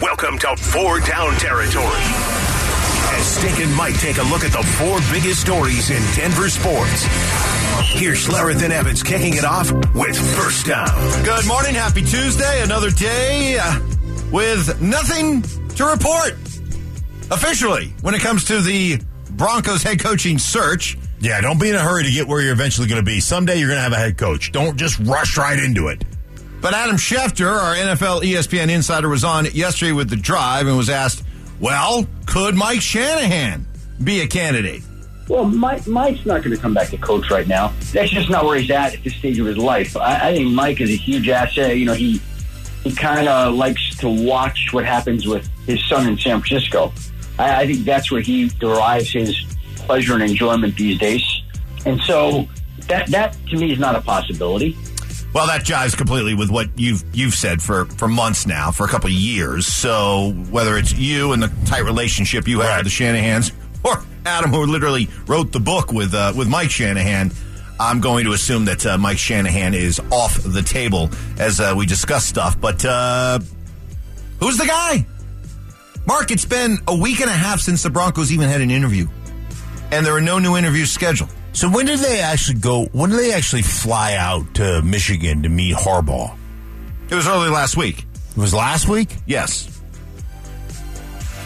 Welcome to Four Down Territory. As Stick and Mike take a look at the four biggest stories in Denver sports. Here's Schlereth and Evans kicking it off with First Down. Good morning. Happy Tuesday. Another day uh, with nothing to report officially when it comes to the Broncos head coaching search. Yeah, don't be in a hurry to get where you're eventually going to be. Someday you're going to have a head coach. Don't just rush right into it. But Adam Schefter, our NFL ESPN insider, was on yesterday with the drive and was asked, well, could Mike Shanahan be a candidate? Well, Mike, Mike's not going to come back to coach right now. That's just not where he's at at this stage of his life. I, I think Mike is a huge asset. You know, he he kind of likes to watch what happens with his son in San Francisco. I, I think that's where he derives his pleasure and enjoyment these days. And so that that to me is not a possibility. Well, that jives completely with what you've you've said for, for months now, for a couple of years. So whether it's you and the tight relationship you have Right. with the Shanahans, or Adam, who literally wrote the book with uh, with Mike Shanahan, I'm going to assume that uh, Mike Shanahan is off the table as uh, we discuss stuff. But uh, who's the guy? Mark, it's been a week and a half since the Broncos even had an interview, and there are no new interviews scheduled. So when did they actually go? When did they actually fly out to Michigan to meet Harbaugh? It was early last week. It was last week. Yes.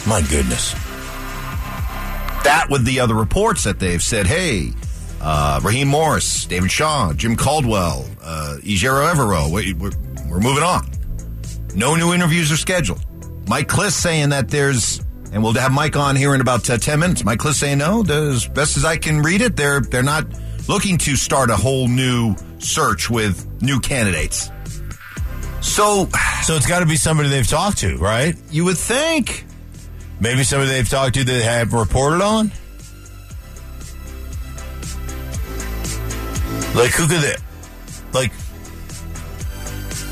My goodness. that with the other reports that they've said, hey, uh, Raheem Morris, David Shaw, Jim Caldwell, uh, Ejiro Evero, we, we're, we're moving on. No new interviews are scheduled. Mike Klis saying that there's, and we'll have Mike on here in about uh, 10 minutes. Mike Klis saying, no, as best as I can read it, they're, they're not looking to start a whole new search with new candidates. So So it's got to be somebody they've talked to, right? you would think. Maybe somebody they've talked to that have reported on. Like who could they? Like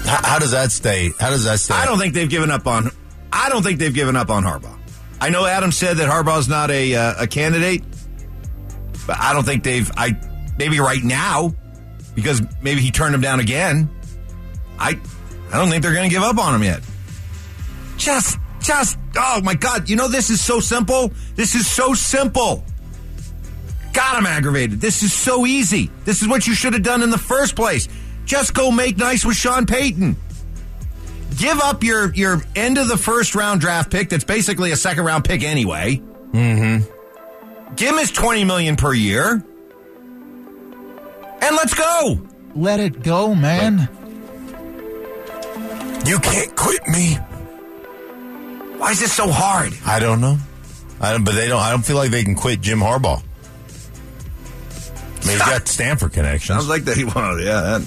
how, how does that stay? How does that stay? I don't think they've given up on. I don't think they've given up on Harbaugh. I know Adam said that Harbaugh's not a uh, a candidate, but I don't think they've. I maybe right now because maybe he turned him down again. I I don't think they're going to give up on him yet. Just just oh my god! You know this is so simple. This is so simple. God, I'm aggravated. This is so easy. This is what you should have done in the first place. Just go make nice with Sean Payton give up your your end of the first round draft pick that's basically a second round pick anyway. Mm-hmm. Give him his twenty million per year. And let's go. Let it go, man. You can't quit me. Why is this so hard? I don't know. I don't, but they don't. I don't feel like they can quit Jim Harbaugh. I mean, he's got Stanford connections. Sounds like they want, yeah. That,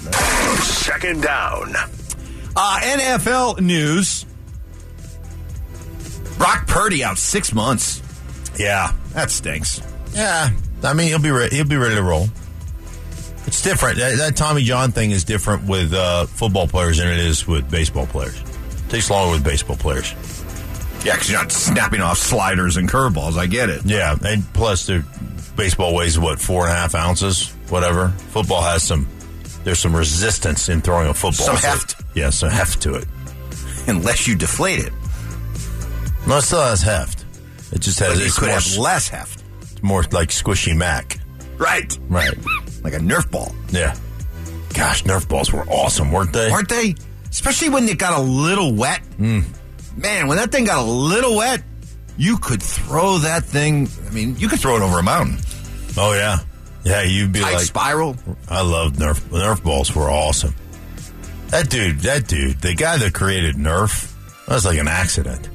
Second down. Uh, NFL news. Brock Purdy out six months. yeah, That stinks. yeah. I mean, he'll be re- he'll be ready to roll. It's different. That, that Tommy John thing is different with uh, football players than it is with baseball players. takes longer with baseball players. Yeah, because you're not snapping off sliders and curveballs. I get it. Yeah, and plus, the baseball weighs what four and a half ounces, whatever. Football has some. There's some resistance in throwing a football. Some So- heft. Yeah, some heft to it. Unless you deflate it. No, it still has heft. It just has. But you could more, have less heft. it's more like squishy Mac. Right. Right. Like a Nerf ball. Yeah. Gosh, Nerf balls were awesome, weren't they? aren't they? Especially when it got a little wet. Hmm. Man, when that thing got a little wet, you could throw that thing. I mean, you could throw it over a mountain. Oh yeah, yeah. You'd be like, spiral. I love Nerf. Nerf balls were awesome. That dude, that dude, the guy that created Nerf, that was like an accident.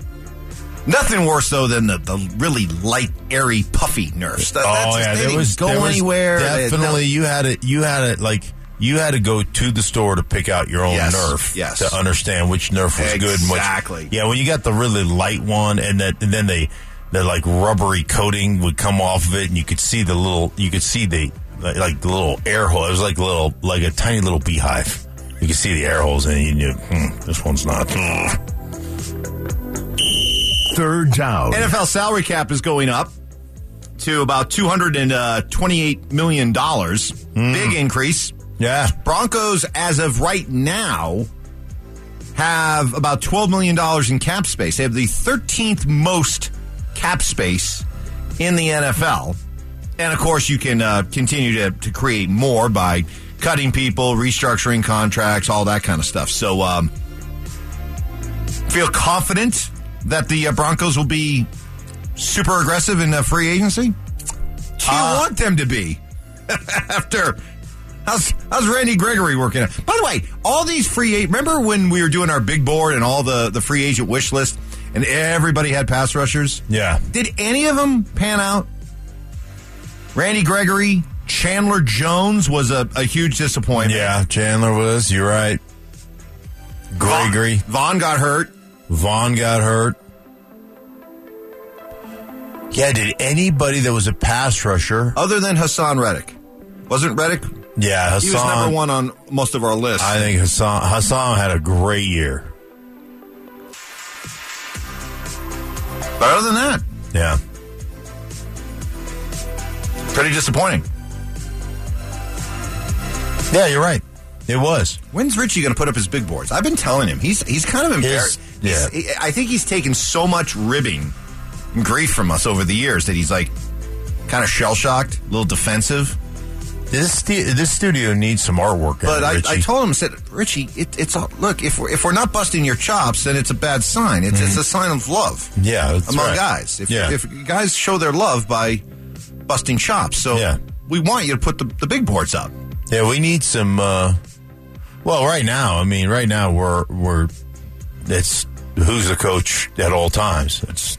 Nothing worse though than the, the really light, airy, puffy Nerfs. That, that's oh just- yeah, they there didn't was go there was anywhere. Definitely, you had it. You had it like you had to go to the store to pick out your own Yes, Nerf yes. to understand which Nerf was good. Exactly. Yeah, when you got the really light one, and that, and then they, the like rubbery coating would come off of it, and you could see the little, you could see the like, like the little air hole. It was like a little, like a tiny little beehive. You could see the air holes, and you knew hmm, this one's not. Third down. NFL salary cap is going up to about two hundred and uh, twenty-eight million dollars. Hmm. Big increase. Yeah, Broncos, as of right now, have about $12 million in cap space. They have the 13th most cap space in the NFL. And of course, you can uh, continue to, to create more by cutting people, restructuring contracts, all that kind of stuff. So, um, feel confident that the uh, Broncos will be super aggressive in uh, free agency? Do you Uh, want them to be after? How's, how's Randy Gregory working out? By the way, all these free agent, remember when we were doing our big board and all the, the free agent wish list and everybody had pass rushers? Yeah. Did any of them pan out? Randy Gregory, Chandler Jones was a, a huge disappointment. Yeah, Chandler was. You're right. Gregory. Vaughn got hurt. Vaughn got hurt. Yeah, did anybody that was a pass rusher? Other than Haason Reddick. Wasn't Reddick? Yeah, Haason. He was number one on most of our lists. I think Haason Haason had a great year. But other than that, Yeah. pretty disappointing. Yeah, you're right. It was. When's Richie going to put up his big boards? I've been telling him he's he's kind of embarrassed. yeah. He's- I think he's taken so much ribbing and grief from us over the years that he's like kind of shell shocked, a little defensive. This stu- this studio needs some artwork. But I, I told him, I said, Richie, it, it's all, look if we're, if we're not busting your chops, then it's a bad sign. It's it's a sign of love yeah, among right. guys. If, yeah. if guys show their love by busting chops, so Yeah. we want you to put the, the big boards up. Yeah, we need some. Uh, well, right now, I mean, right now we're we're it's who's the coach at all times. It's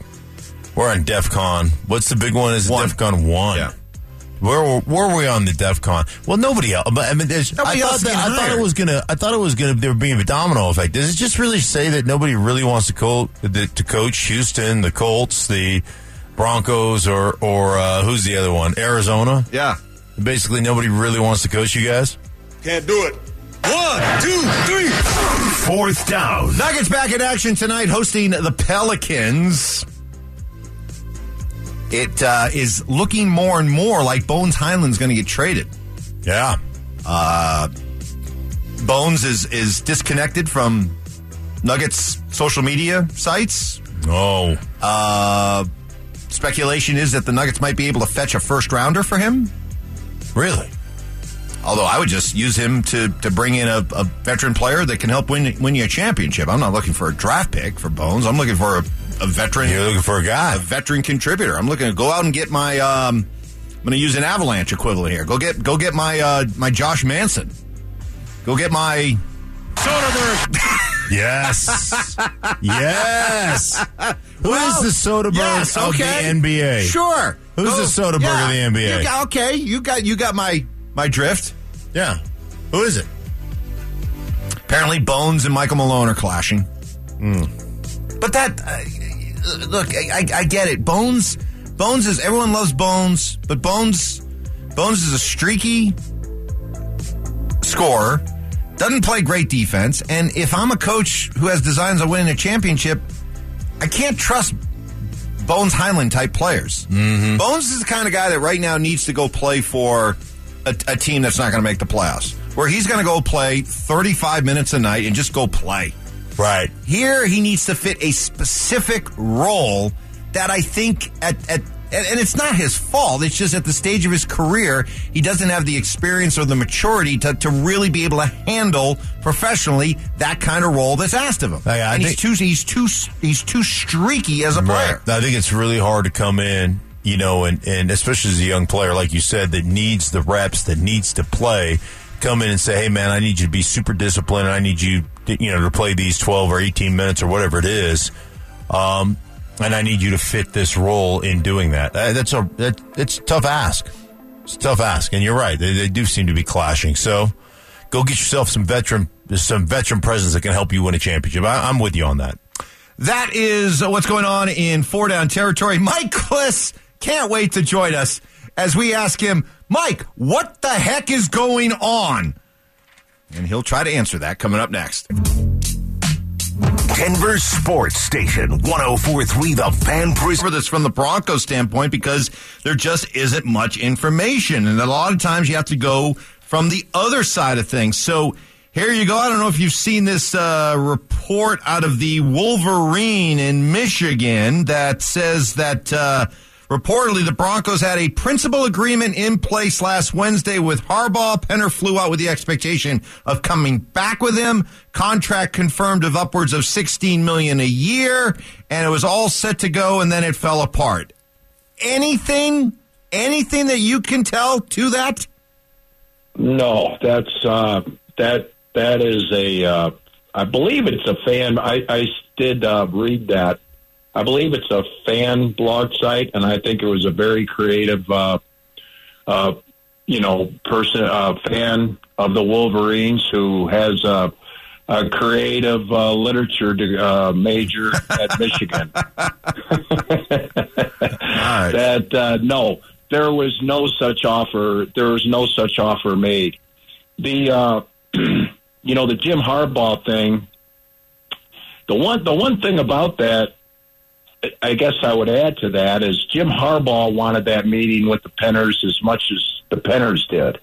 we're on DefCon. What's the big one? Is. DefCon one? Yeah. Where where were we on the DefCon? Well, nobody else. But I mean, there's, Nobody I thought else that, I thought it was gonna. I thought it was gonna. There being a domino effect. Does it just really say that nobody really wants to co- the, to coach Houston, the Colts, the Broncos, or or uh, who's the other one? Arizona. Yeah. Basically, nobody really wants to coach you guys. Can't do it. One, two, three. Fourth down. Nuggets back in action tonight, hosting the Pelicans. It uh, is looking more and more like Bones Hyland's going to get traded. Yeah. Bones is is disconnected from Nuggets social media sites. Oh. Uh, speculation is that the Nuggets might be able to fetch a first rounder for him. Really? Although I would just use him to, to bring in a, a veteran player that can help win win you a championship. I'm not looking for a draft pick for Bones. I'm looking for a, a veteran You're looking for a guy. a veteran contributor. I'm looking to go out and get my. Um, I'm going to use an avalanche equivalent here. Go get go get my uh, my Josh Manson. Go get my Yes. yes. Who is the Soderbergh Yes, of okay. the NBA? Sure. Who's the Soderbergh of the NBA? You got, okay, you got you got my my drift. Yeah. Who is it? Apparently, Bones and Michael Malone are clashing. Hmm. But that, uh, look, I, I, I get it. Bones, Bones is everyone loves Bones, but Bones, Bones is a streaky scorer, doesn't play great defense, and if I'm a coach who has designs on winning a championship, I can't trust Bones Hyland type players. Mm-hmm. Bones is the kind of guy that right now needs to go play for a, a team that's not going to make the playoffs, where he's going to go play 35 minutes a night and just go play. Right. Here, he needs to fit a specific role that I think at, at and it's not his fault. It's just at the stage of his career, he doesn't have the experience or the maturity to, to really be able to handle professionally that kind of role that's asked of him. I and he's too he's too he's too streaky as a player. Right. I think it's really hard to come in, you know, and, and especially as a young player, like you said, that needs the reps, that needs to play, come in and say, hey, man, I need you to be super disciplined. I need you, to, you know, to play these 12 or 18 minutes or whatever it is. Um, and I need you to fit this role in doing that. Uh, That's a, that, it's a tough ask. It's a tough ask. And you're right. They, they do seem to be clashing. So go get yourself some veteran, some veteran presence that can help you win a championship. I, I'm with you on that. That is what's going on in four down territory. Mike Klis can't wait to join us as we ask him, Mike, what the heck is going on? And he'll try to answer that coming up next. Denver Sports Station 1043 The Fan Prison. This from the Broncos standpoint, because there just isn't much information. And a lot of times you have to go from the other side of things. So Here you go. I don't know if you've seen this uh, report out of the Wolverine in Michigan that says that uh, reportedly the Broncos had a principal agreement in place last Wednesday with Harbaugh. Penner flew out with the expectation of coming back with him. Contract confirmed of upwards of 16 million a year, and it was all set to go, and then it fell apart. Anything, anything that you can tell to that? No, that's uh, that that is a. Uh, I believe it's a fan. I, I did uh, read that. I believe it's a fan blog site, and I think it was a very creative, uh, uh, you know, person, uh, fan of the Wolverines who has a, a creative uh, literature to, uh, major at Michigan. That uh, no, there was no such offer. There was no such offer made. The uh, you know the Jim Harbaugh thing. The one the one thing about that, I guess I would add to that is Jim Harbaugh wanted that meeting with the Penners as much as the Penners did.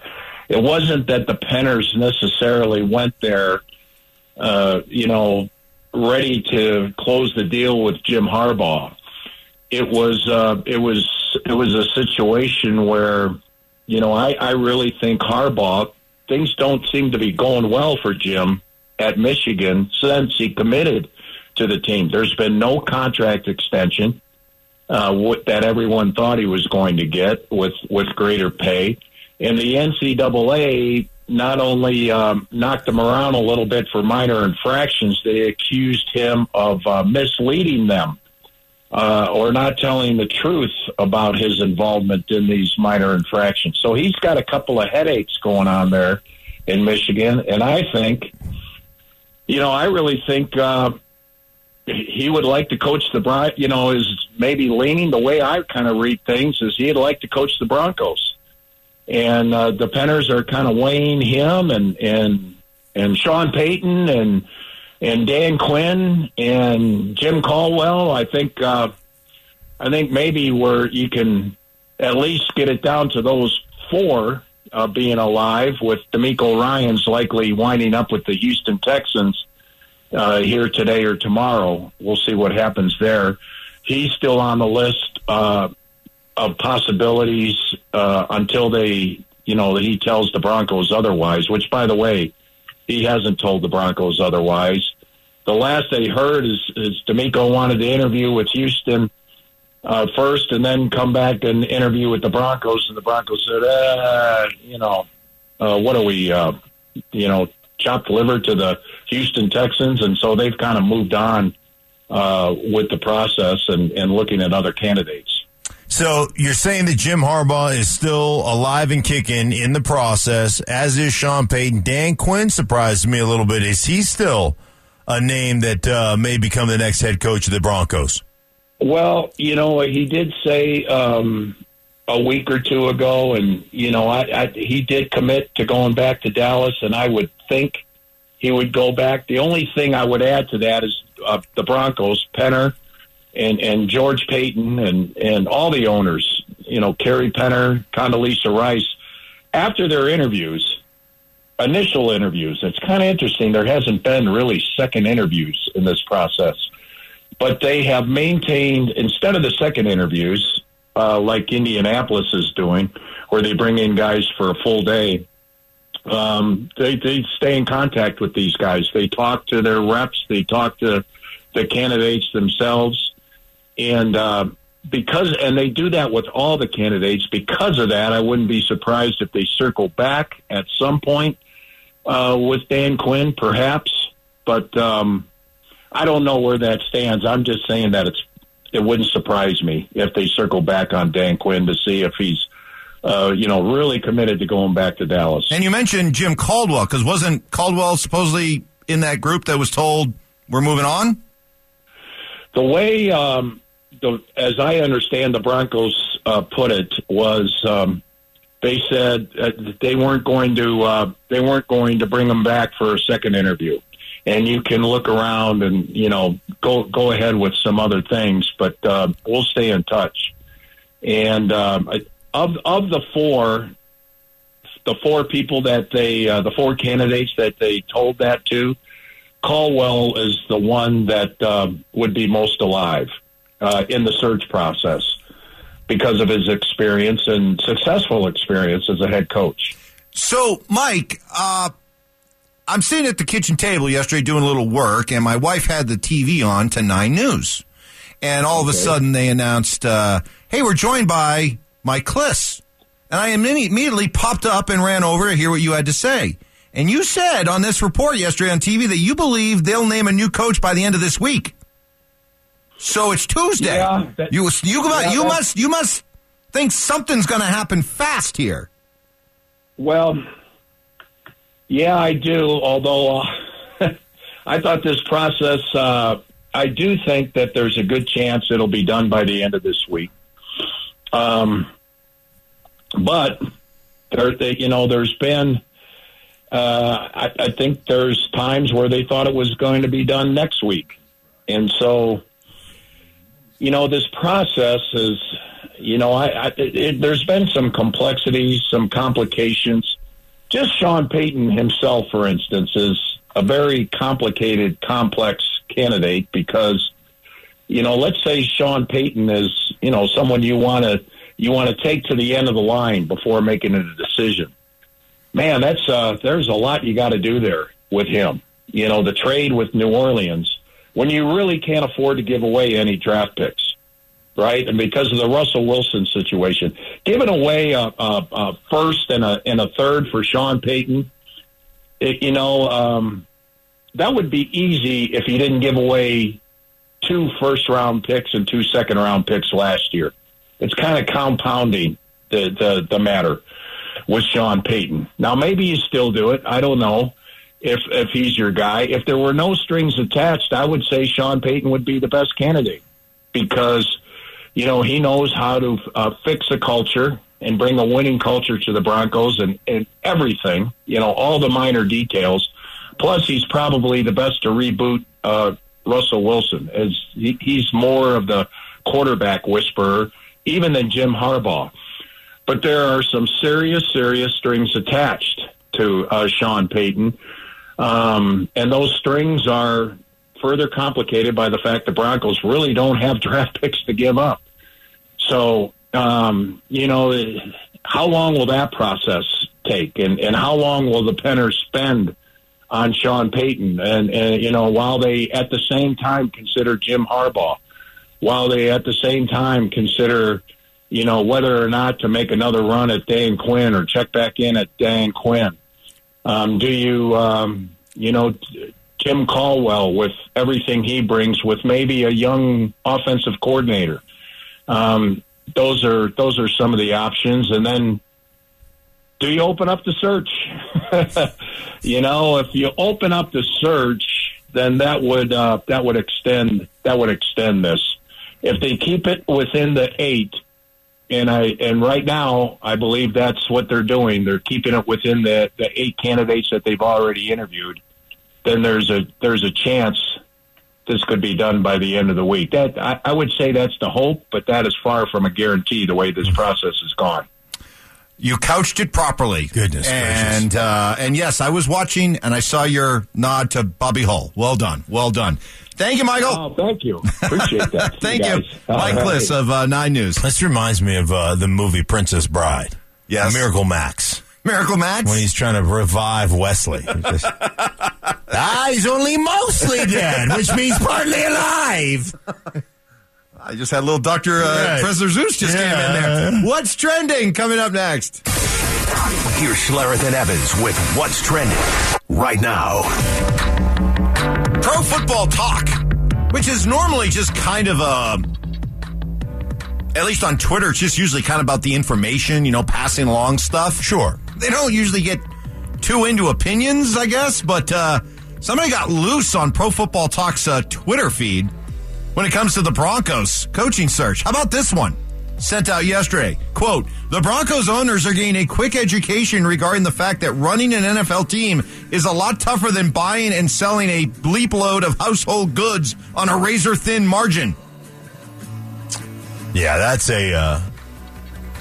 It wasn't that the Penners necessarily went there, uh, you know, ready to close the deal with Jim Harbaugh. It was uh, it was it was a situation where, you know, I, I really think Harbaugh things don't seem to be going well for Jim at Michigan since he committed to the team. There's been no contract extension uh, what, that everyone thought he was going to get with with greater pay, and the NCAA not only um, knocked him around a little bit for minor infractions, they accused him of uh, misleading them uh, or not telling the truth about his involvement in these minor infractions. So he's got a couple of headaches going on there in Michigan, and I think, you know, I really think uh, he would like to coach the Bron. You know, is maybe leaning the way I kind of read things is he'd like to coach the Broncos, and uh, the Penners are kind of weighing him and and and Sean Payton and and Dan Quinn and Jim Caldwell. I think uh, I think maybe where you can at least get it down to those four uh, being alive, with DeMeco Ryans likely winding up with the Houston Texans uh, here today or tomorrow. We'll see what happens there. He's still on the list uh, of possibilities uh, until they, you know, he tells the Broncos otherwise. Which, by the way, he hasn't told the Broncos otherwise. The last they heard is, is DeMeco wanted to interview with Houston uh, first and then come back and interview with the Broncos. And the Broncos said, uh, you know, uh, what are we, uh, you know, chopped liver to the Houston Texans? And so they've kind of moved on uh, with the process and, and looking at other candidates. So you're saying that Jim Harbaugh is still alive and kicking in the process, as is Sean Payton. Dan Quinn surprised me a little bit. Is he still a name that uh, may become the next head coach of the Broncos? Well, you know, he did say um, a week or two ago, and you know, I, I, he did commit to going back to Dallas, and I would think he would go back. The only thing I would add to that is uh, the Broncos, Penner, and and George Paton, and and all the owners, you know, Carrie Penner, Condoleezza Rice, after their interviews, initial interviews. It's kind of interesting. There hasn't been really second interviews in this process but they have maintained instead of the second interviews, uh, like Indianapolis is doing, where they bring in guys for a full day. Um, they they stay in contact with these guys. They talk to their reps. They talk to the candidates themselves, and uh, because and they do that with all the candidates. Because of that, I wouldn't be surprised if they circle back at some point uh, with Dan Quinn, perhaps. But um, I don't know where that stands. I'm just saying that it's it wouldn't surprise me if they circle back on Dan Quinn to see if he's uh, you know really committed to going back to Dallas. And you mentioned Jim Caldwell because wasn't Caldwell supposedly in that group that was told we're moving on? The way um, the as I understand the Broncos uh, put it was. Um, they said they weren't going to uh, they weren't going to bring him back for a second interview and you can look around and you know go go ahead with some other things, but uh, we'll stay in touch. And um, of of the four, the four people that they, uh, the four candidates that they told that to, Caldwell is the one that um, would be most alive uh, in the search process because of his experience and successful experience as a head coach. So, Mike, uh, I'm sitting at the kitchen table yesterday doing a little work, and my wife had the TV on to Nine News. And all of a sudden, they announced, uh, hey, we're joined by Mike Klis. And I immediately popped up and ran over to hear what you had to say. And you said on this report yesterday on TV that you believe they'll name a new coach by the end of this week. So it's Tuesday. Yeah, that- you you, yeah, you must you must think something's going to happen fast here. Well, yeah, I do. Although uh, I thought this process, uh, I do think that there's a good chance it'll be done by the end of this week. Um, but there, they, you know, there's been. Uh, I, I think there's times where they thought it was going to be done next week, and so, you know, this process is, you know, I, I it, there's been some complexities, some complications. Just Sean Payton himself, for instance, is a very complicated, complex candidate because, you know, let's say Sean Payton is, you know, someone you want to you want to take to the end of the line before making a decision. Man, that's uh, there's a lot you got to do there with him. You know, the trade with New Orleans when you really can't afford to give away any draft picks right? And because of the Russell Wilson situation, giving away a, a, a first and a and a third for Sean Payton, it, you know, um, that would be easy if he didn't give away two first round picks and two second round picks last year. It's kind of compounding the, the the matter with Sean Payton. Now maybe you still do it. I don't know if if he's your guy. If there were no strings attached, I would say Sean Payton would be the best candidate because you know, he knows how to uh, fix a culture and bring a winning culture to the Broncos and, and everything, you know, all the minor details. Plus, he's probably the best to reboot uh, Russell Wilson, as he, he's more of the quarterback whisperer, even than Jim Harbaugh. But there are some serious, serious strings attached to uh, Sean Payton. Um, and those strings are further complicated by the fact the Broncos really don't have draft picks to give up. So, um, you know, how long will that process take, and and how long will the Penners spend on Sean Payton, and, and you know, while they at the same time consider Jim Harbaugh, while they at the same time consider, you know, whether or not to make another run at Dan Quinn or check back in at Dan Quinn. Um, do you, um, you know? Tim Caldwell with everything he brings, with maybe a young offensive coordinator. Um, those are those are some of the options, and then do you open up the search? you know, if you open up the search, then that would uh, that would extend that would extend this. If they keep it within the eight, and I and right now I believe that's what they're doing. They're keeping it within the the eight candidates that they've already interviewed then there's a there's a chance this could be done by the end of the week. That I, I would say that's the hope, but that is far from a guarantee. The way this process has gone. You couched it properly. Goodness gracious. and uh, and yes, I was watching and I saw your nod to Bobby Hull. Well done, well done. Thank you, Michael. Oh, thank you. Appreciate that. Thank you, guys. Mike All right. Klis of uh, Nine News. This reminds me of uh, the movie Princess Bride. Yes. Miracle Max. Miracle Max. When he's trying to revive Wesley. He just- ah, he's only mostly dead, which means partly alive. I just had a little Doctor uh, Right. Professor Zeus just came in there. What's trending? Coming up next. Here's Schlereth and Evans with What's Trending right now. Pro Football Talk, which is normally just kind of a. At least on Twitter, it's just usually kind of about the information, you know, passing along stuff. Sure. They don't usually get too into opinions, I guess, but uh, somebody got loose on Pro Football Talk's uh, Twitter feed when it comes to the Broncos coaching search. How about this one? Sent out yesterday. Quote, the Broncos owners are getting a quick education regarding the fact that running an NFL team is a lot tougher than buying and selling a bleep load of household goods on a razor thin margin. Yeah, that's a uh,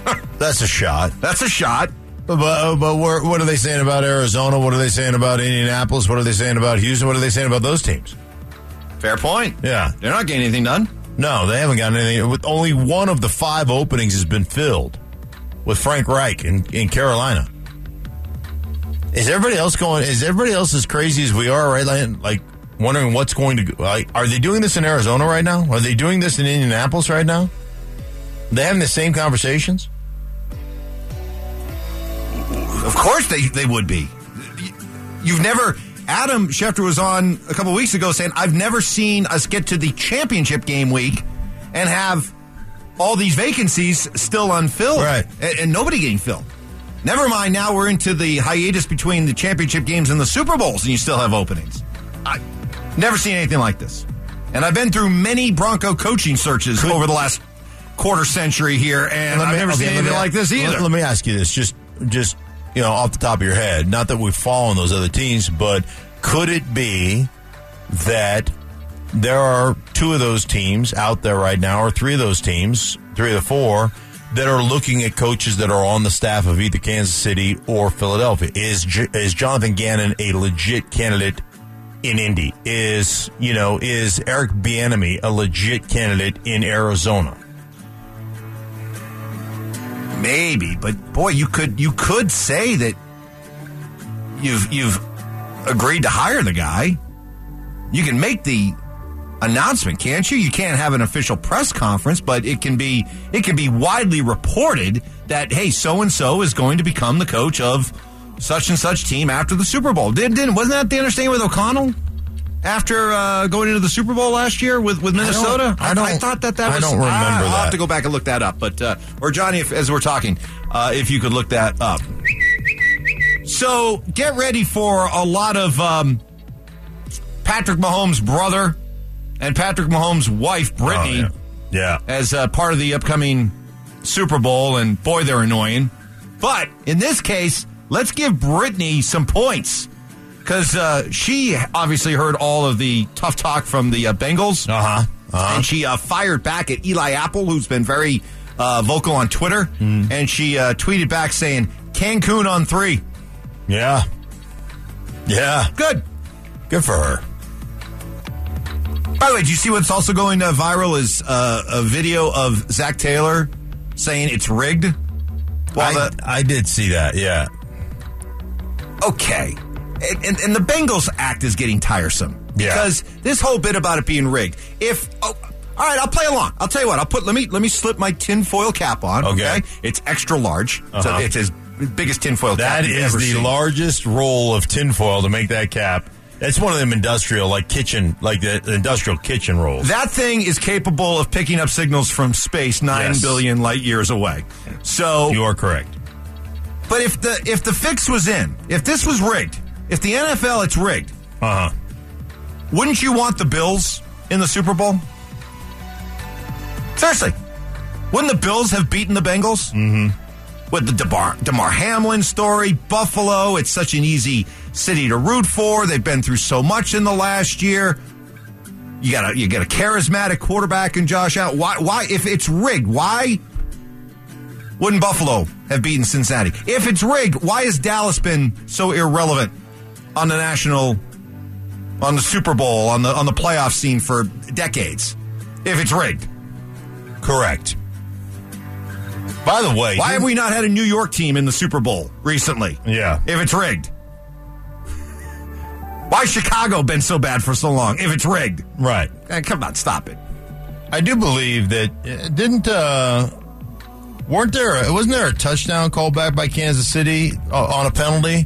that's a shot. That's a shot. But, uh, but what what are they saying about Arizona? What are they saying about Indianapolis? What are they saying about Houston? What are they saying about those teams? Fair point. Yeah. They're not getting anything done. No, they haven't gotten anything. With only one of the five openings has been filled with Frank Reich in, in Carolina. Is everybody else going? Is everybody else as crazy as we are? Right, like, like wondering what's going to. Like, are they doing this in Arizona right now? Are they doing this in Indianapolis right now? Are they having the same conversations? Of course they, they would be. You've never. Adam Schefter was on a couple weeks ago saying, I've never seen us get to the championship game week and have all these vacancies still unfilled. Right. And, and nobody getting filled. Never mind, now we're into the hiatus between the championship games and the Super Bowls, and you still have openings. I never seen anything like this. And I've been through many Bronco coaching searches over the last quarter century here, and I've never okay, seen anything me- like this either. Let, let me ask you this, just just you know, off the top of your head. Not that we've followed those other teams, but could it be that there are two of those teams out there right now, or three of those teams, three of the four, that are looking at coaches that are on the staff of either Kansas City or Philadelphia? Is is Jonathan Gannon a legit candidate? In Indy is you know is Eric Bieniemy a legit candidate in Arizona? Maybe, but boy, you could you could say that you've you've agreed to hire the guy. You can make the announcement, can't you? You can't have an official press conference, but it can be it can be widely reported that hey, so and so is going to become the coach of such and such team after the Super Bowl. Did didn't wasn't that the understanding with O'Connell? After uh, going into the Super Bowl last year with, with Minnesota, I don't- I thought that that was. I don't remember Ah, I'll have to go back and look that up. But uh, or Johnny, if, as we're talking, uh, if you could look that up. So get ready for a lot of um, Patrick Mahomes' brother and Patrick Mahomes' wife, Brittany, Oh, yeah. as uh, part of the upcoming Super Bowl. And boy, they're annoying. But in this case, let's give Brittany some points because uh, she obviously heard all of the tough talk from the uh, Bengals. Uh huh. Uh-huh. And she uh, fired back at Eli Apple, who's been very uh, vocal on Twitter. Hmm. And she uh, tweeted back saying, Cancun on three. Yeah. Yeah. Good. Good for her. By the way, do you see what's also going uh, viral is uh, a video of Zac Taylor saying it's rigged? While I, the, I did see that. Yeah. okay. And, and, and the Bengals act is getting tiresome. Yeah. Because this whole bit about it being rigged. If oh, all right, I'll play along. I'll tell you what. I'll put let me let me slip my tinfoil cap on. Okay. It's extra large. So Uh-huh. it's as biggest tinfoil That ever the seen. largest roll of tinfoil to make that cap. It's one of them industrial, like kitchen, like the industrial kitchen rolls. That thing is capable of picking up signals from space nine billion Yes. light years away. So you are correct. But if the if the fix was in, if this was rigged, if the NFL it's rigged, Uh huh. wouldn't you want the Bills in the Super Bowl? Seriously, wouldn't the Bills have beaten the Bengals? Mm-hmm. With the Damar, Damar Hamlin story, Buffalo, it's such an easy city to root for. They've been through so much in the last year. You got a you got a charismatic quarterback in Josh Allen. Why why if it's rigged, why wouldn't Buffalo have beaten Cincinnati? If it's rigged, why has Dallas been so irrelevant on the national, on the Super Bowl, on the on the playoff scene for decades? If it's rigged, Correct. By the way, why have we not had a New York team in the Super Bowl recently? Yeah. If it's rigged, why has Chicago been so bad for so long? If it's rigged, Right. Eh, come on, stop it. I do believe that uh, didn't uh weren't there wasn't there a touchdown called back by Kansas City uh, on a penalty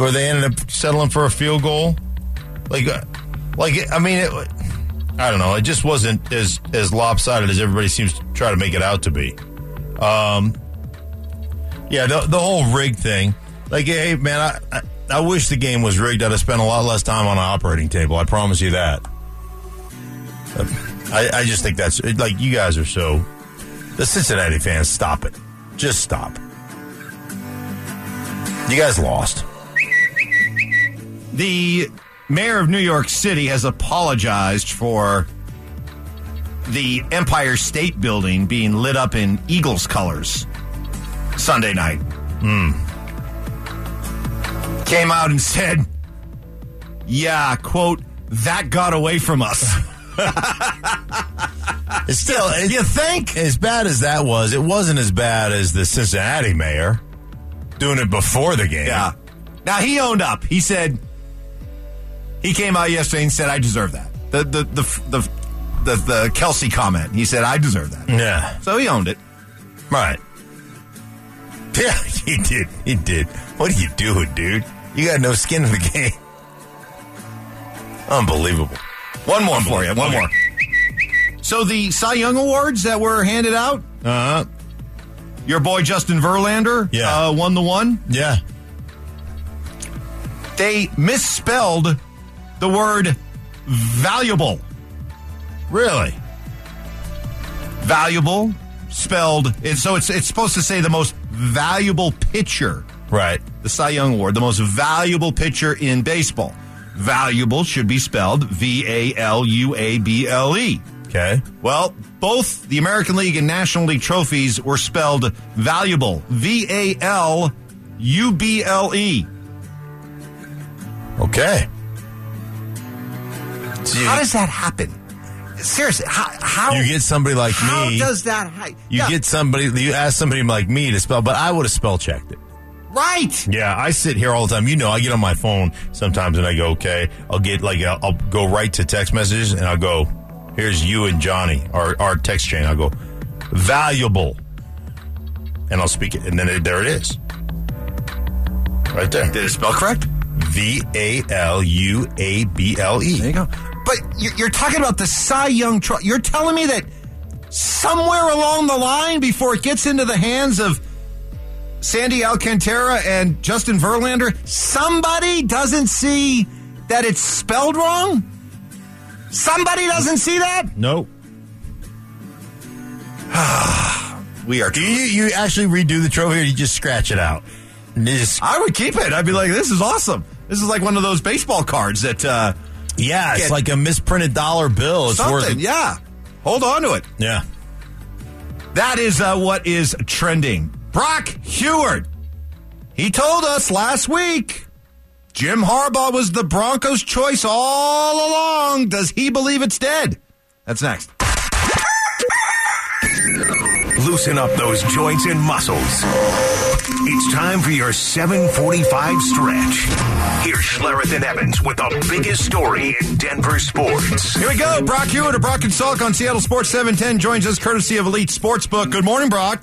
where they ended up settling for a field goal? Like uh, like I mean it, I don't know, it just wasn't as as lopsided as everybody seems to try to make it out to be. Um yeah, the, the whole rig thing. Like, hey, man, I, I I wish the game was rigged. I'd have spent a lot less time on an operating table. I promise you that. I, I just think that's like you guys are so. The Cincinnati fans, stop it. Just stop. You guys lost. The mayor of New York City has apologized for the Empire State Building being lit up in Eagles colors Sunday night. Hmm. came out and said, "Yeah, quote that got away from us." It's still, it, you think? as bad as that was, it wasn't as bad as the Cincinnati mayor doing it before the game. Yeah. Now he owned up. He said he came out yesterday and said, "I deserve that." The the the the the, the Kelce comment. He said, "I deserve that." Yeah. So he owned it. Right. Yeah, he did. He did. What are you doing, dude? You got no skin in the game. Unbelievable. One more for you. One more. So the Cy Young awards that were handed out. Uh huh. Your boy Justin Verlander, Yeah. uh, won the one. Yeah. They misspelled the word valuable. Really? Valuable spelled so it's it's supposed to say the most valuable pitcher. Right. The Cy Young Award, the most valuable pitcher in baseball. Valuable should be spelled V A L U A B L E. Okay. Well, both the American League and National League trophies were spelled valuable. V A L U B L E. Okay. How does that happen? Seriously, how, how you get somebody like how me. does that ha- you Yeah, get somebody. You ask somebody like me to spell, but I would have spell checked it. right? Yeah, I sit here all the time. You know, I get on my phone sometimes and I go, okay, I'll get like, I'll, I'll go right to text messages and I'll go, here's you and Johnny, our, our text chain. I'll go, valuable. And I'll speak it. And then it, there it is. Right there. Did it spell correct? V A L U A B L E. There you go. But you're, you're talking about the Cy Young trophy. You're telling me that somewhere along the line, before it gets into the hands of Sandy Alcantara and Justin Verlander, somebody doesn't see that it's spelled wrong? Somebody doesn't see that? Nope. We are. Do you, you actually redo the trophy or you just scratch it out? Just- I would keep it. I'd be like, this is awesome. This is like one of those baseball cards that uh, yeah, it's Get- like a misprinted dollar bill. It's something. worth Yeah. Hold on to it. Yeah. That is uh, what is trending. Brock Huard. He told us last week Jim Harbaugh was the Broncos' choice all along. Does he believe it's dead? That's next. Loosen up those joints and muscles. It's time for your 745 stretch. Here's Schlereth and Evans with the biggest story in Denver sports. Here we go. Brock Huard of Brock and Salk on Seattle Sports 710 joins us courtesy of Elite Sportsbook. Good morning, Brock.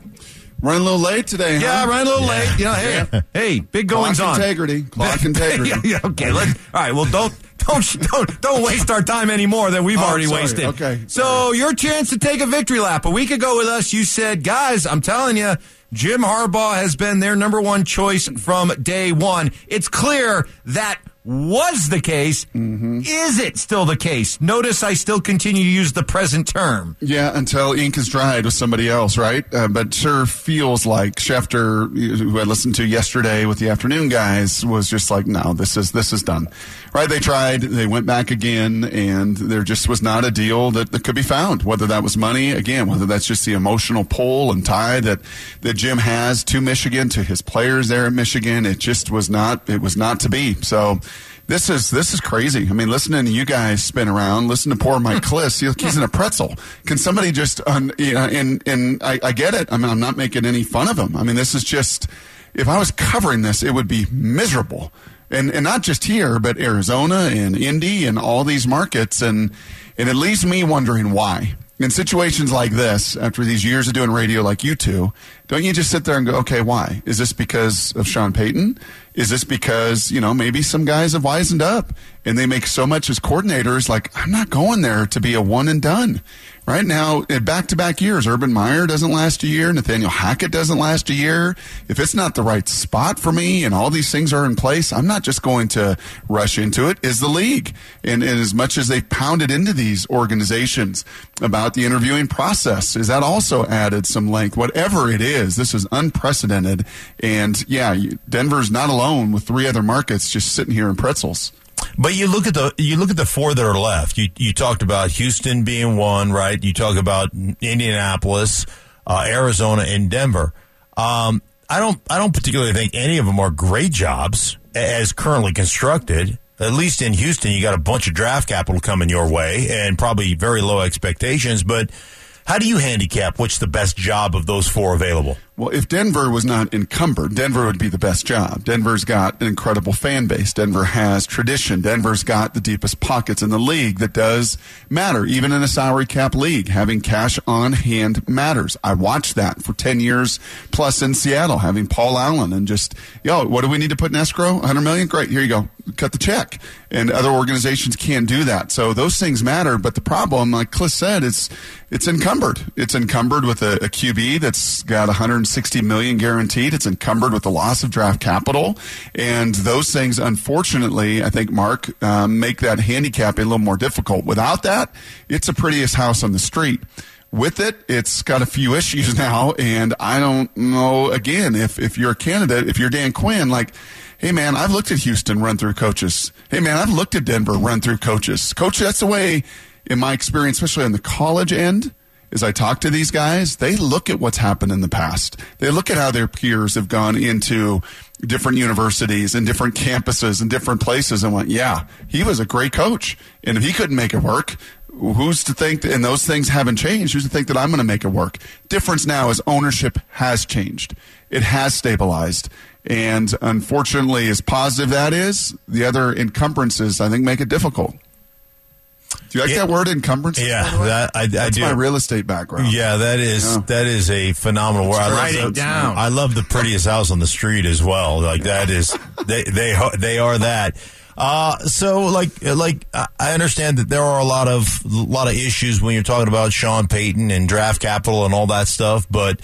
Running a little late today, Yeah, running a little late. You know, hey, hey, big goings Clock on. integrity. Clock integrity. yeah, yeah, okay. Let's, all right. Well, don't don't don't don't waste our time anymore that we've Oh, already sorry. wasted. Okay, So your chance to take a victory lap. A week ago with us, you said, guys, I'm telling you, Jim Harbaugh has been their number one choice from day one. It's clear that was the case. Mm-hmm. Is it still the case? Notice I still continue to use the present term. Yeah, until ink is dried with somebody else, right? Uh, but sure feels like Schefter, who I listened to yesterday with the afternoon guys, was just like, no, this is this is done, right? They tried, they went back again, and there just was not a deal that, that could be found. Whether that was money, again, whether that's just the emotional pull and tie that that Jim has to Michigan, to his players there in Michigan, it just was not it was not to be. So. This is this is crazy. I mean, listening to you guys spin around, listen to poor Mike Klis. He- He's in a pretzel. Can somebody just? You know, and and I, I get it. I mean, I'm not making any fun of him. I mean, this is just. If I was covering this, it would be miserable, and and not just here, but Arizona and Indy and all these markets, and and it leaves me wondering why. In situations like this, after these years of doing radio like you two, don't you just sit there and go, okay, why? Is this because of Sean Payton? Is this because, you know, maybe some guys have wisened up and they make so much as coordinators, like, I'm not going there to be a one and done. Right now, back to back years, Urban Meyer doesn't last a year, Nathaniel Hackett doesn't last a year. If it's not the right spot for me and all these things are in place, I'm not just going to rush into it. Is the league. And, and as much as they've pounded into these organizations about the interviewing process, is that also added some length? Whatever it is, this is unprecedented. And yeah, Denver's not alone with three other markets just sitting here in pretzels. But you look at the you look at the four that are left. You you talked about Houston being one, right? You talk about Indianapolis, uh, Arizona, and Denver. Um, I don't I don't particularly think any of them are great jobs as currently constructed. At least in Houston, you got a bunch of draft capital coming your way and probably very low expectations. But how do you handicap which the best job of those four available? Well, if Denver was not encumbered, Denver would be the best job. Denver's got an incredible fan base. Denver has tradition. Denver's got the deepest pockets in the league that does matter. Even in a salary cap league, having cash on hand matters. I watched that for 10 years plus in Seattle, having Paul Allen and just, yo, what do we need to put in escrow? 100 million? Great. Here you go. Cut the check. And other organizations can't do that. So those things matter. But the problem, like Cliff said, is it's encumbered. It's encumbered with a, a QB that's got 100 160 million guaranteed. It's encumbered with the loss of draft capital, and those things, unfortunately, I think Mark um, make that handicap a little more difficult. Without that, it's the prettiest house on the street with it, it's got a few issues now, and I don't know. Again, if if you're a candidate, if you're Dan Quinn, like, hey man, I've looked at Houston run through coaches. Hey man, I've looked at Denver run through coaches. Coach, that's the way, in my experience, especially on the college end as I talk to these guys, they look at what's happened in the past. They look at how their peers have gone into different universities and different campuses and different places and went, yeah, he was a great coach. And if he couldn't make it work, who's to think, that, and those things haven't changed, who's to think that I'm going to make it work? Difference now is ownership has changed. It has stabilized. And unfortunately, as positive that is, the other encumbrances, I think, make it difficult. Do you like Yeah. that word encumbrance? Yeah, by the way? that I, I That's do. my real estate background. Yeah, that is Yeah. that is a phenomenal word. I love Write it the- down. I love the prettiest house on the street as well. Like that is they they they are that. Uh, so like like I I understand that there are a lot of a lot of issues when you're talking about Sean Payton and draft capital and all that stuff, but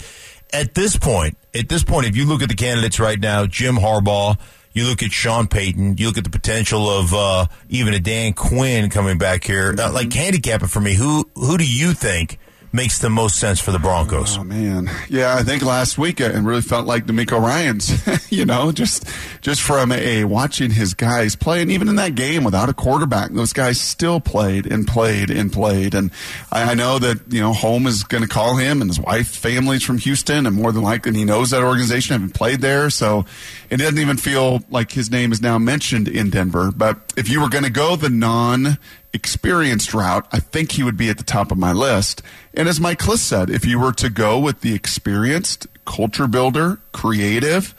at this point, at this point, if you look at the candidates right now, Jim Harbaugh, you look at Sean Payton, you look at the potential of uh, even a Dan Quinn coming back here, uh, like handicap it for me. Who who do you think makes the most sense for the Broncos? Oh man, yeah. I think last week it really felt like DeMeco Ryans. you know, just just from a watching his guys play, and even in that game without a quarterback, those guys still played and played and played. And I, I know that you know home is going to call him, and his wife, family's from Houston, and more than likely he knows that organization, having played there. So it doesn't even feel like his name is now mentioned in Denver. But if you were going to go the non experienced route, I think he would be at the top of my list. And as Mike Klis said, if you were to go with the experienced culture builder, creative,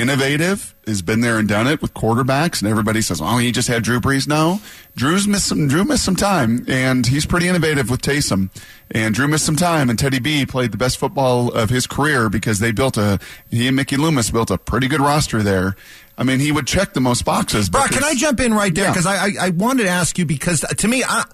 innovative, has been there and done it with quarterbacks, and everybody says, "Oh, he just had Drew Brees." No, Drew's missed some. Drew missed some time, and he's pretty innovative with Taysom. And Drew missed some time, and Teddy B played the best football of his career because they built a. He and Mickey Loomis built a pretty good roster there. I mean, he would check the most boxes. Brock, can I jump in right there? Yeah. Because I, I, I wanted to ask you because uh, to me, I,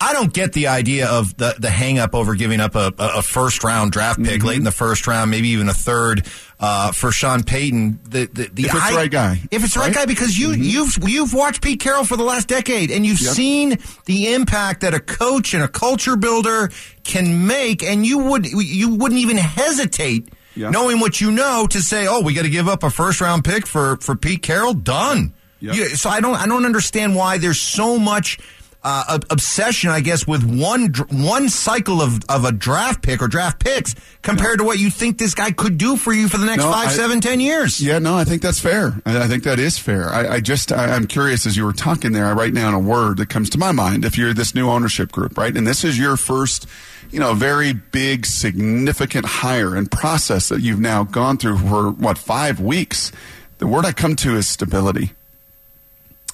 I don't get the idea of the, the hang up over giving up a, a first round draft pick Mm-hmm. late in the first round, maybe even a third uh, for Sean Payton. The, the, the If it's the right guy, If it's the right, right? guy, because you, you've, you've watched Pete Carroll for the last decade and you've Yep. seen the impact that a coach and a culture builder can make, and you would you wouldn't even hesitate. Yeah. Knowing what you know to say, oh, we got to give up a first round pick for, for Pete Carroll, done. Yep. You- so I don't I don't understand why there's so much uh, obsession, I guess, with one one cycle of, of a draft pick or draft picks compared to what you think this guy could do for you for the next No, five, I- seven, ten years. Yeah, no, I think that's fair. I, I think that is fair. I, I just, I, I'm curious as you were talking there, I write down a word that comes to my mind. If you're this new ownership group, right? And this is your first, you know, very big, significant hire and process that you've now gone through for what, five weeks. The word I come to is stability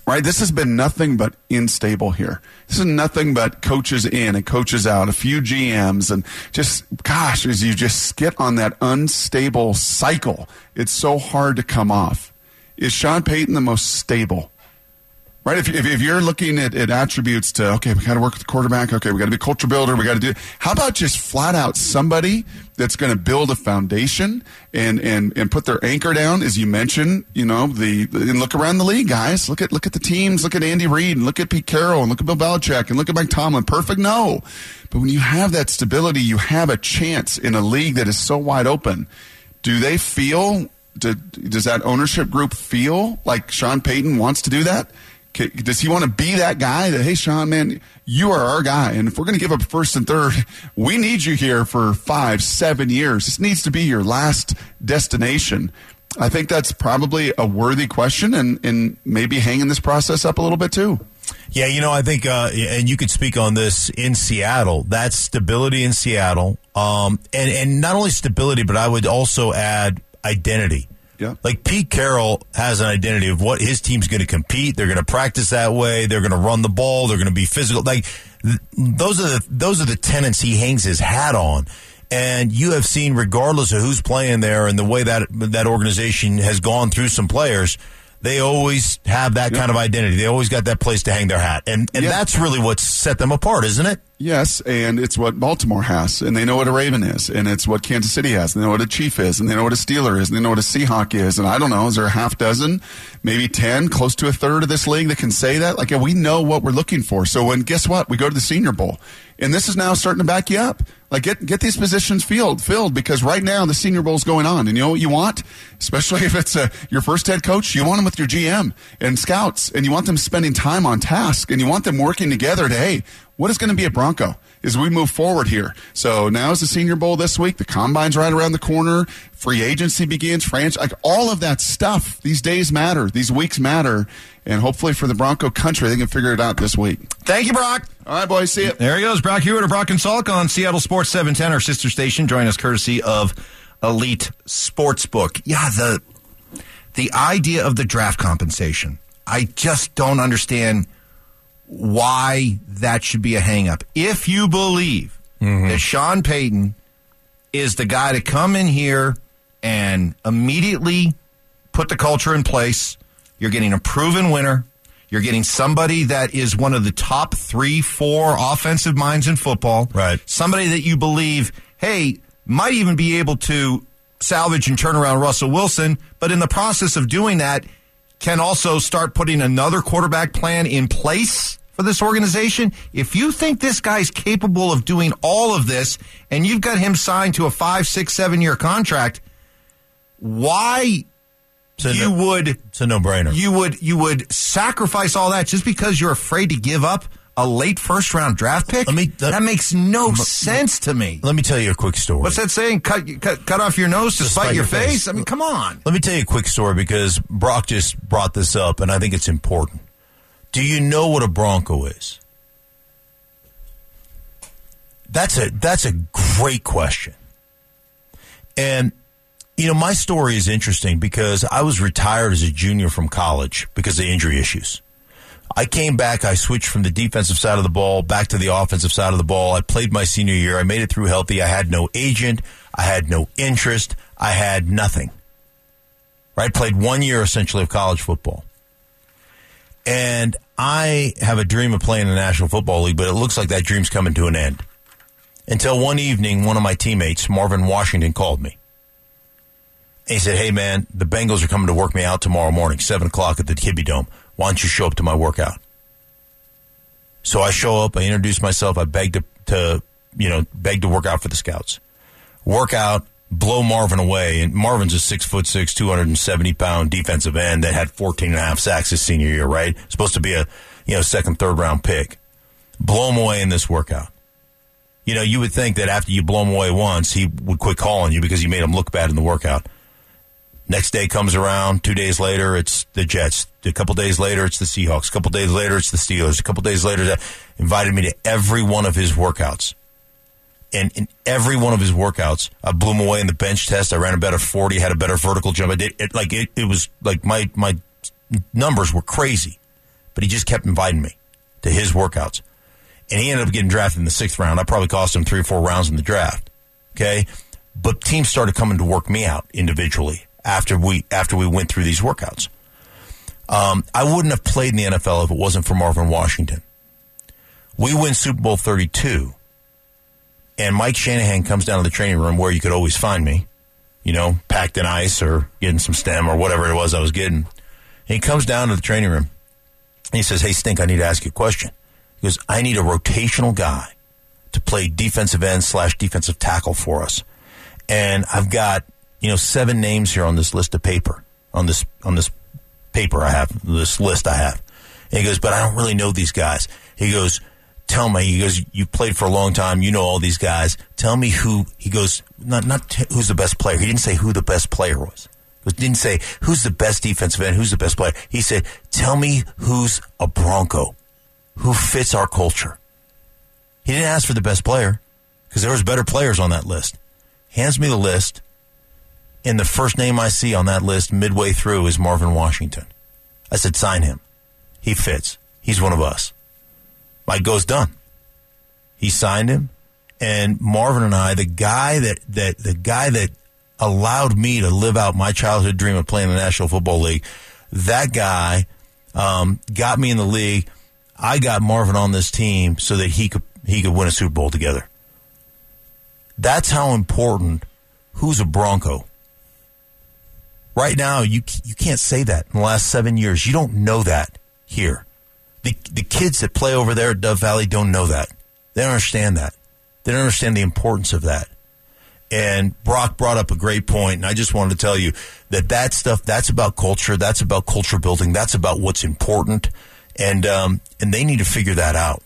right? This has been nothing but unstable here. This is nothing but coaches in and coaches out, a few GMs, and just, gosh, as you just get on that unstable cycle, it's so hard to come off. Is Sean Payton the most stable? Right? If, if, if you're looking at, at attributes to, okay, we got to work with the quarterback. Okay, we got to be a culture builder. We got to do, how about just flat out somebody that's going to build a foundation and, and, and put their anchor down, as you mentioned, you know, the, and look around the league, guys. Look at, look at the teams. Look at Andy Reid and look at Pete Carroll and look at Bill Belichick and look at Mike Tomlin. Perfect? No. But when you have that stability, you have a chance in a league that is so wide open. Do they feel, do, does that ownership group feel like Sean Payton wants to do that? Does he want to be that guy that, hey, Sean, man, you are our guy. And if we're going to give up first and third, we need you here for five, seven years. This needs to be your last destination. I think that's probably a worthy question and, and maybe hanging this process up a little bit too. Yeah, you know, I think, uh, and you could speak on this in Seattle. That's stability in Seattle, um, and and not only stability, but I would also add identity. Yeah. Like Pete Carroll has an identity of what his team's going to compete. They're going to practice that way. They're going to run the ball. They're going to be physical. Like th- those are the those are the tenets he hangs his hat on. And you have seen, regardless of who's playing there and the way that that organization has gone through some players, they always have that kind of identity. They always got that place to hang their hat, and and Yeah. that's really what set them apart, isn't it? Yes, and it's what Baltimore has, and they know what a Raven is, and it's what Kansas City has, and they know what a Chief is, and they know what a Steeler is, and they know what a Seahawk is, and I don't know, is there a half dozen, maybe ten, close to a third of this league that can say that? Like, we know what we're looking for. So when guess what, we go to the Senior Bowl, and this is now starting to back you up. Like, get get these positions filled, filled, because right now the Senior Bowl is going on, and you know what you want, especially if it's uh your first head coach, you want them with your GM and scouts, and you want them spending time on task, and you want them working together to hey what is going to be a Bronco as we move forward here. So now is the Senior Bowl this week. The combine's right around the corner. Free agency begins. Franchise, like all of that stuff. These days matter. These weeks matter. And hopefully for the Bronco country, they can figure it out this week. Thank you, Brock. All right, boys. See you. There he goes, Brock Huard of Brock and Salk on Seattle Sports 710, our sister station. Join us courtesy of Elite Sportsbook. Yeah, the the idea of the draft compensation. I just don't understand why that should be a hangup. If you believe mm-hmm. that Sean Payton is the guy to come in here and immediately put the culture in place, you're getting a proven winner. You're getting somebody that is one of the top three, four offensive minds in football. Right. Somebody that you believe, hey, might even be able to salvage and turn around Russell Wilson, but in the process of doing that, can also start putting another quarterback plan in place for this organization. If you think this guy's capable of doing all of this and you've got him signed to a five, six, seven year contract, why you no- would It's a no-brainer. you would you would sacrifice all that just because you're afraid to give up a late first round draft pick? Let me- uh, that makes no sense to me. Let me tell you a quick story. What's that saying? Cut, cut cut off your nose to spite, your, face? I mean, come on. Let me tell you a quick story because Brock just brought this up, and I think it's important. Do you know what a Bronco is? That's a that's a great question. And you know, my story is interesting because I was retired as a junior from college because of injury issues. I came back, I switched from the defensive side of the ball back to the offensive side of the ball. I played my senior year. I made it through healthy. I had no agent, I had no interest, I had nothing. Right? Played one year essentially of college football. And I have a dream of playing in the National Football League, but it looks like that dream's coming to an end. Until one evening, one of my teammates, Marvin Washington, called me. He said, Hey, man, the Bengals are coming to work me out tomorrow morning, 7 o'clock at the Kibbie Dome. Why don't you show up to my workout? So I show up, I introduce myself, I beg to, to you know, beg to work out for the scouts. Work out, blow Marvin away. And Marvin's a six foot six, 270 pound defensive end that had 14 and a half sacks his senior year, right? Supposed to be a, you know, second, third round pick. Blow him away in this workout. You know, you would think that after you blow him away once, he would quit calling you because you made him look bad in the workout. Next day comes around. Two days later, it's the Jets. A couple days later, it's the Seahawks. A couple days later, it's the Steelers. A couple days later, they invited me to every one of his workouts. And in every one of his workouts, I blew him away in the bench test. I ran a better 40, had a better vertical jump. I did it like it, it was like my, my numbers were crazy, but he just kept inviting me to his workouts. And he ended up getting drafted in the sixth round. I probably cost him three or four rounds in the draft. Okay. But teams started coming to work me out individually after we, after we went through these workouts. Um, I wouldn't have played in the NFL if it wasn't for Marvin Washington. We win Super Bowl 32 and Mike Shanahan comes down to the training room where you could always find me, you know, packed in ice or getting some stem or whatever it was I was getting. And he comes down to the training room and he says, Hey, Stink, I need to ask you a question. He goes, I need a rotational guy to play defensive end slash defensive tackle for us. And I've got, you know, seven names here on this list of paper, on this, on this paper I have, this list I have. And he goes, but I don't really know these guys. He goes, tell me. He goes, you played for a long time. You know all these guys. Tell me who. He goes, not not t- who's the best player. He didn't say who the best player was. He didn't say who's the best defensive end. Who's the best player. He said, tell me who's a Bronco, who fits our culture. He didn't ask for the best player because there was better players on that list. Hands me the list, and the first name I see on that list midway through is Marvin Washington. I said, sign him. He fits. He's one of us. Mike goes done. He signed him, and Marvin and I, the guy that that the guy that allowed me to live out my childhood dream of playing in the National Football League, that guy um, got me in the league. I got Marvin on this team so that he could he could win a Super Bowl together. That's how important. Who's a Bronco? Right now, you you can't say that. In the last seven years, you don't know that here. The the kids that play over there at Dove Valley don't know that. They don't understand that. They don't understand the importance of that. And Brock brought up a great point, and I just wanted to tell you that that stuff that's about culture. That's about culture building. That's about what's important, and um, and they need to figure that out.